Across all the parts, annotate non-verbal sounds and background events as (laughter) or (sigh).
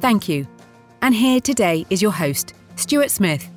Thank you. And here today is your host, Stuart Smith.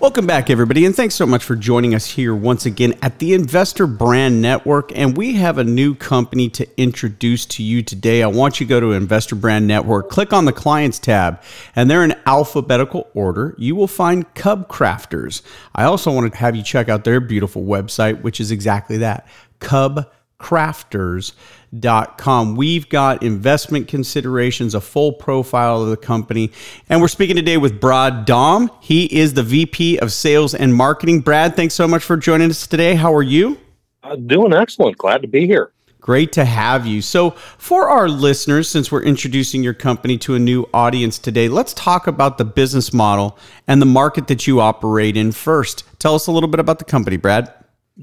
Welcome back, everybody, and thanks so much for joining us here once again at the Investor Brand Network. And we have a new company to introduce to you today. I want you to go to Investor Brand Network, click on the Clients tab, and they're in alphabetical order. You will find Cub Crafters. I also want to have you check out their beautiful website, which is exactly that Cub Crafters com. We've got investment considerations, a full profile of the company, and we're speaking today with Brad Damm. He is the VP of Sales and Marketing. Brad, thanks so much for joining us today. How are you? Uh, doing excellent. Glad to be here. Great to have you. So, for our listeners, since we're introducing your company to a new audience today, let's talk about the business model and the market that you operate in first. Tell us a little bit about the company, Brad.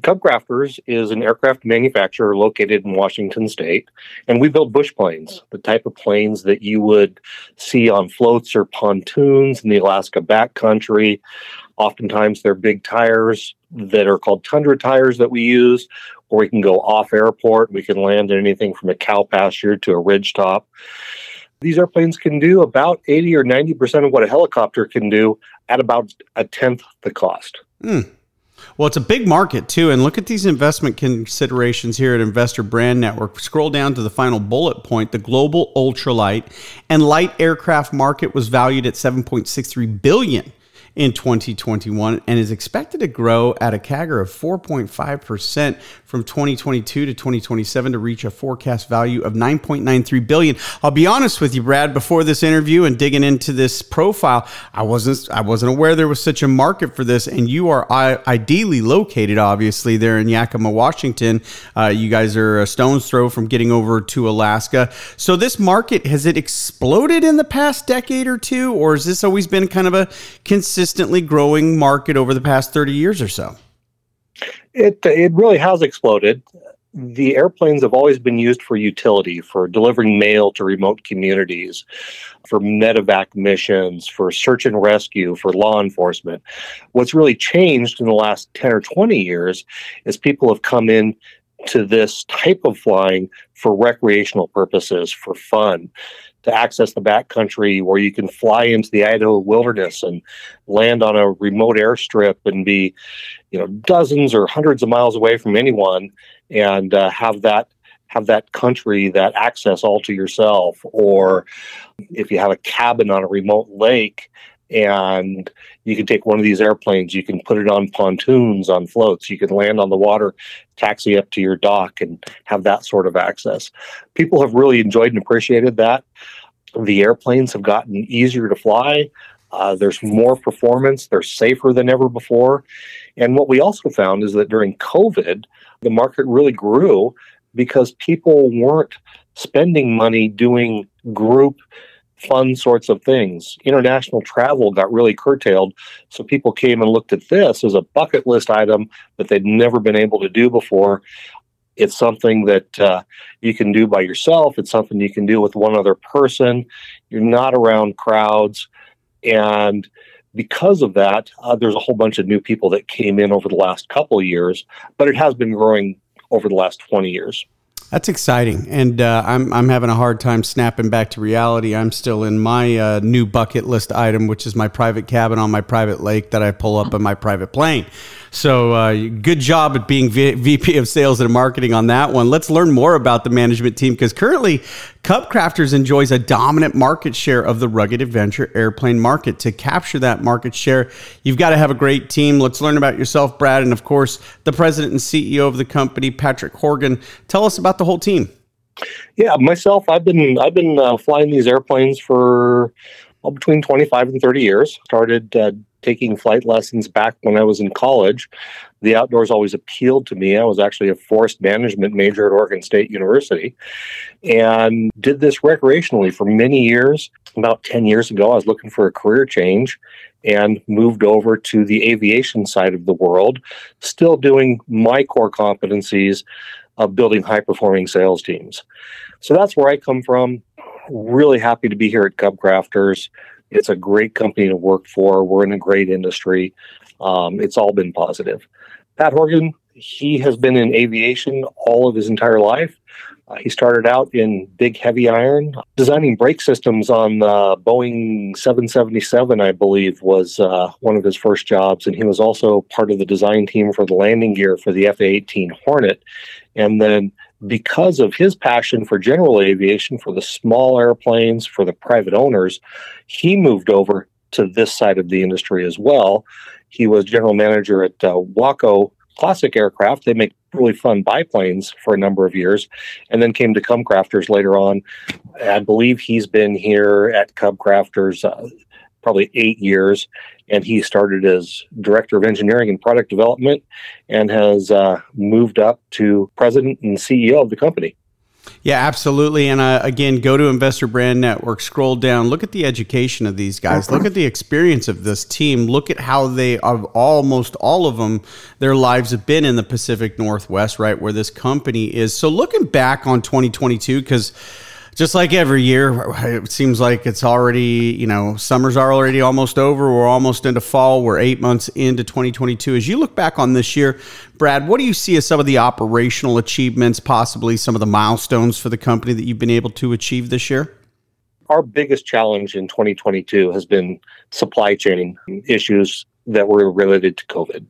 Cub Crafters is an aircraft manufacturer located in Washington state, and we build bush planes, the type of planes that you would see on floats or pontoons in the Alaska backcountry. Oftentimes, they're big tires that are called tundra tires that we use, or we can go off airport. We can land in anything from a cow pasture to a ridge top. These airplanes can do about 80 or 90% of what a helicopter can do at about a tenth the cost. Mm. Well, it's a big market too. And look at these investment considerations here at Investor Brand Network. Scroll down to the final bullet point. The global ultralight and light aircraft market was valued at 7.63 billion in 2021 and is expected to grow at a CAGR of 4.5% from 2022 to 2027 to reach a forecast value of 9.93 billion. I'll be honest with you, Brad, before this interview and digging into this profile, I wasn't I wasn't aware there was such a market for this and you are ideally located obviously there in Yakima, Washington. Uh, you guys are a stone's throw from getting over to Alaska. So this market has it exploded in the past decade or two or has this always been kind of a consistent consistently growing market over the past 30 years or so? It, it really has exploded. The airplanes have always been used for utility, for delivering mail to remote communities, for medevac missions, for search and rescue, for law enforcement. What's really changed in the last 10 or 20 years is people have come in to this type of flying for recreational purposes, for fun to access the backcountry where you can fly into the Idaho wilderness and land on a remote airstrip and be, you know, dozens or hundreds of miles away from anyone and uh, have that have that country that access all to yourself. Or if you have a cabin on a remote lake and you can take one of these airplanes you can put it on pontoons on floats you can land on the water taxi up to your dock and have that sort of access. People have really enjoyed and appreciated that. The airplanes have gotten easier to fly. Uh, there's more performance they're safer than ever before. And what we also found is that during covid the market really grew because people weren't spending money doing group fun sorts of things. International travel got really curtailed, so people came and looked at this as a bucket list item that they'd never been able to do before. It's something that uh, you can do by yourself. It's something you can do with one other person. You're not around crowds. And because of that, uh, there's a whole bunch of new people that came in over the last couple years, but it has been growing over the last 20 years. That's exciting, and uh, I'm I'm having a hard time snapping back to reality. I'm still in my uh, new bucket list item, which is my private cabin on my private lake that I pull up in my private plane. So, uh, good job at being v- VP of Sales and Marketing on that one. Let's learn more about the management team because currently, Cub Crafters enjoys a dominant market share of the rugged adventure airplane market. To capture that market share, you've got to have a great team. Let's learn about yourself, Brad, and of course, the president and CEO of the company, Patrick Horgan. Tell us about the whole team. Yeah, myself, I've been I've been uh, flying these airplanes for well, between 25 and 30 years. Started uh, taking flight lessons back when I was in college. The outdoors always appealed to me. I was actually a forest management major at Oregon State University and did this recreationally for many years. About 10 years ago, I was looking for a career change and moved over to the aviation side of the world, still doing my core competencies of building high performing sales teams. So that's where I come from. Really happy to be here at Cub Crafters. It's a great company to work for. We're in a great industry. Um, it's all been positive. Pat Horgan, he has been in aviation all of his entire life. Uh, he started out in big heavy iron, designing brake systems on the Boeing 777, I believe, was uh, one of his first jobs. And he was also part of the design team for the landing gear for the F 18 Hornet. And then, because of his passion for general aviation, for the small airplanes, for the private owners, he moved over to this side of the industry as well. He was general manager at uh, Waco Classic Aircraft. They make really fun biplanes for a number of years, and then came to Cub Crafters later on. I believe he's been here at Cub Crafters uh, probably eight years, and he started as director of engineering and product development, and has uh, moved up to president and CEO of the company. Yeah, absolutely. And uh, again, go to Investor Brand Network, scroll down, look at the education of these guys, look at the experience of this team, look at how they, of almost all of them, their lives have been in the Pacific Northwest, right, where this company is. So looking back on 2022, because just like every year, it seems like it's already, you know, summer's are already almost over. We're almost into fall. We're eight months into 2022. As you look back on this year, Brad, what do you see as some of the operational achievements, possibly some of the milestones for the company that you've been able to achieve this year? Our biggest challenge in 2022 has been supply chain issues that were related to COVID.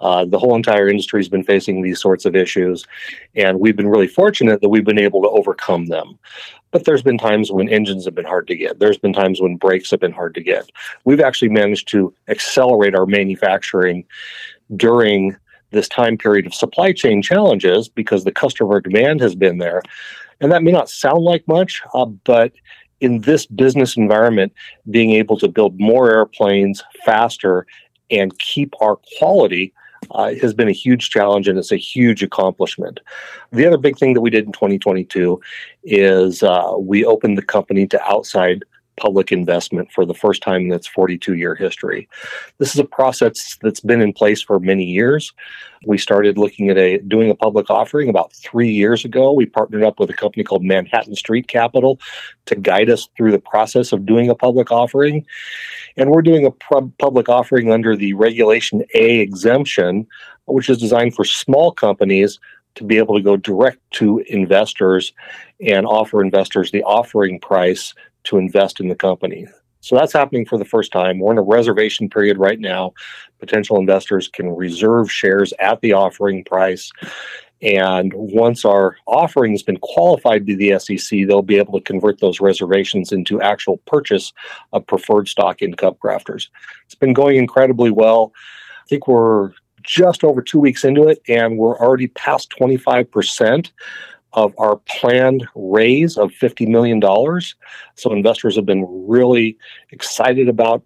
Uh, the whole entire industry has been facing these sorts of issues, and we've been really fortunate that we've been able to overcome them. But there's been times when engines have been hard to get. There's been times when brakes have been hard to get. We've actually managed to accelerate our manufacturing during this time period of supply chain challenges because the customer demand has been there. And that may not sound like much, uh, but in this business environment, being able to build more airplanes faster and keep our quality uh, has been a huge challenge and it's a huge accomplishment. The other big thing that we did in 2022 is uh, we opened the company to outside public investment for the first time in its 42 year history. This is a process that's been in place for many years. We started looking at a doing a public offering about 3 years ago. We partnered up with a company called Manhattan Street Capital to guide us through the process of doing a public offering. And we're doing a public offering under the Regulation A exemption, which is designed for small companies to be able to go direct to investors and offer investors the offering price to invest in the company. So that's happening for the first time. We're in a reservation period right now. Potential investors can reserve shares at the offering price. And once our offering has been qualified to the SEC, they'll be able to convert those reservations into actual purchase of preferred stock in Cub Crafters. It's been going incredibly well. I think we're just over two weeks into it, and we're already past 25% of our planned raise of $50 million. So investors have been really excited about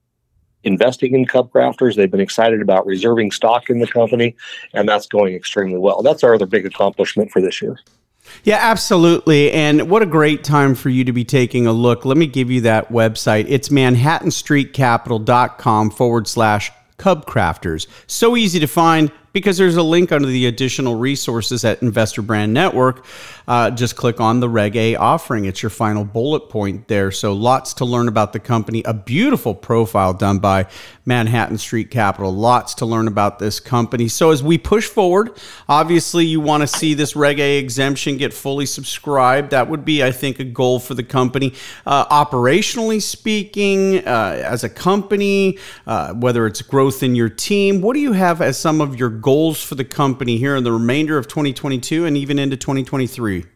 investing in Cub Crafters. They've been excited about reserving stock in the company, and that's going extremely well. That's our other big accomplishment for this year. Yeah, absolutely. And what a great time for you to be taking a look. Let me give you that website. It's manhattanstreetcapital.com forward slash Cub Crafters. So easy to find because there's a link under the additional resources at Investor Brand Network. Uh, just click on the Reg A offering. It's your final bullet point there. So lots to learn about the company. A beautiful profile done by Manhattan Street Capital. Lots to learn about this company. So as we push forward, obviously you want to see this Reg A exemption get fully subscribed. That would be, I think, a goal for the company. Uh, operationally speaking, uh, as a company, uh, whether it's growth in your team, what do you have as some of your goals for the company here in the remainder of 2022 and even into 2023?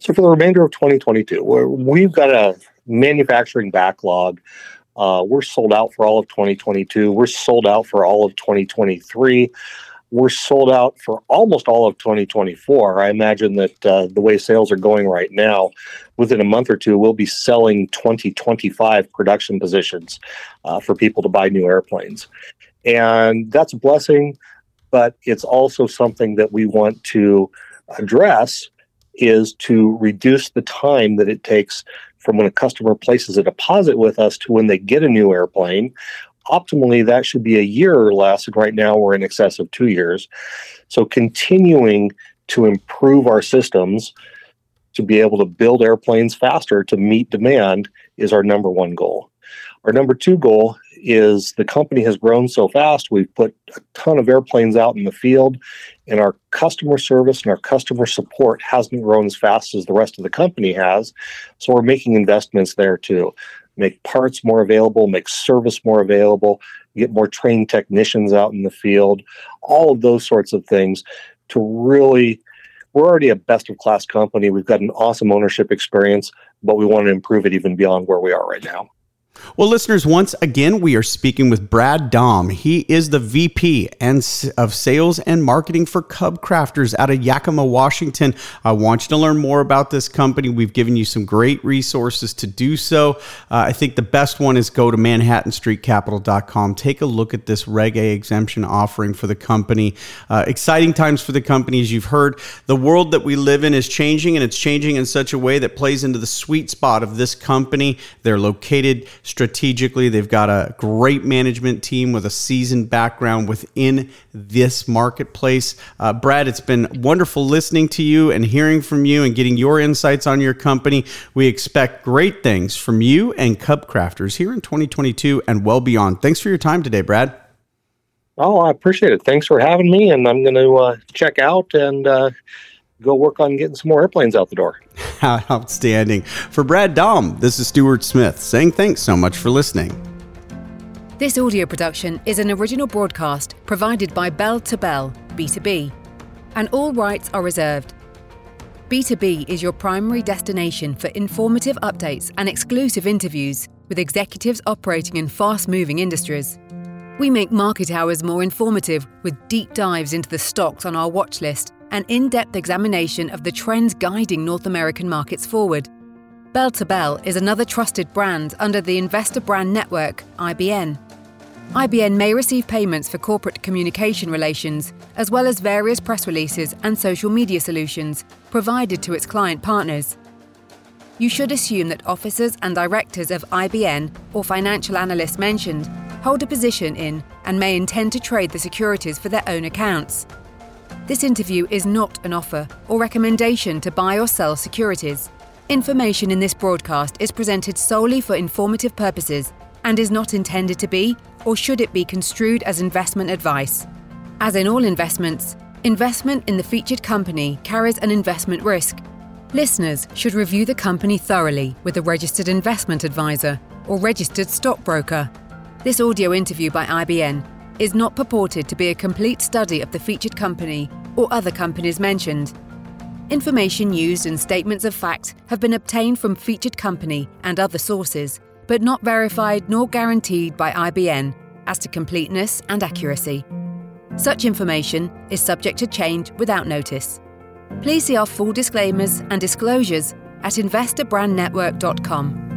So for the remainder of 2022, we've got a manufacturing backlog. Uh, we're sold out for all of 2022. We're sold out for all of 2023. We're sold out for almost all of 2024. I imagine that uh, the way sales are going right now, within a month or two, we'll be selling 2025 production positions uh, for people to buy new airplanes. And that's a blessing, but it's also something that we want to address is to reduce the time that it takes from when a customer places a deposit with us to when they get a new airplane. Optimally, that should be a year or less. And right now, we're in excess of two years. So, continuing to improve our systems to be able to build airplanes faster to meet demand is our number one goal. Our number two goal is the company has grown so fast. We've put a ton of airplanes out in the field, and our customer service and our customer support hasn't grown as fast as the rest of the company has. So we're making investments there too. Make parts more available, make service more available, get more trained technicians out in the field, all of those sorts of things to really. We're already a best of class company. We've got an awesome ownership experience, but we want to improve it even beyond where we are right now. Well, listeners, once again, we are speaking with Brad Damm. He is the VP and of Sales and Marketing for Cub Crafters out of Yakima, Washington. I want you to learn more about this company. We've given you some great resources to do so. Uh, I think the best one is go to manhattanstreetcapital.com. Take a look at this Reg A exemption offering for the company. Uh, exciting times for the company. As you've heard, the world that we live in is changing, and it's changing in such a way that plays into the sweet spot of this company. They're located strategically. They've got a great management team with a seasoned background within this marketplace. Uh, Brad, it's been wonderful listening to you and hearing from you and getting your insights on your company. We expect great things from you and Cub Crafters here in 2022 and well beyond. Thanks for your time today, Brad. Oh, I appreciate it. Thanks for having me. And I'm going to uh, check out and uh, go work on getting some more airplanes out the door. (laughs) Outstanding. For Brad Damm, this is Stuart Smith saying thanks so much for listening. This audio production is an original broadcast provided by Bell to Bell, B2B, and all rights are reserved. B2B is your primary destination for informative updates and exclusive interviews with executives operating in fast moving industries. We make market hours more informative with deep dives into the stocks on our watch list an in depth examination of the trends guiding North American markets forward. Bell to Bell is another trusted brand under the Investor Brand Network, IBN. IBN may receive payments for corporate communication relations, as well as various press releases and social media solutions provided to its client partners. You should assume that officers and directors of IBN or financial analysts mentioned hold a position in and may intend to trade the securities for their own accounts. This interview is not an offer or recommendation to buy or sell securities. Information in this broadcast is presented solely for informative purposes and is not intended to be, or should it be construed as investment advice. As in all investments, investment in the featured company carries an investment risk. Listeners should review the company thoroughly with a registered investment advisor or registered stockbroker. This audio interview by IBN is not purported to be a complete study of the featured company or other companies mentioned. Information used and statements of fact have been obtained from featured company and other sources, but not verified nor guaranteed by IBN as to completeness and accuracy. Such information is subject to change without notice. Please see our full disclaimers and disclosures at investorbrandnetwork.com.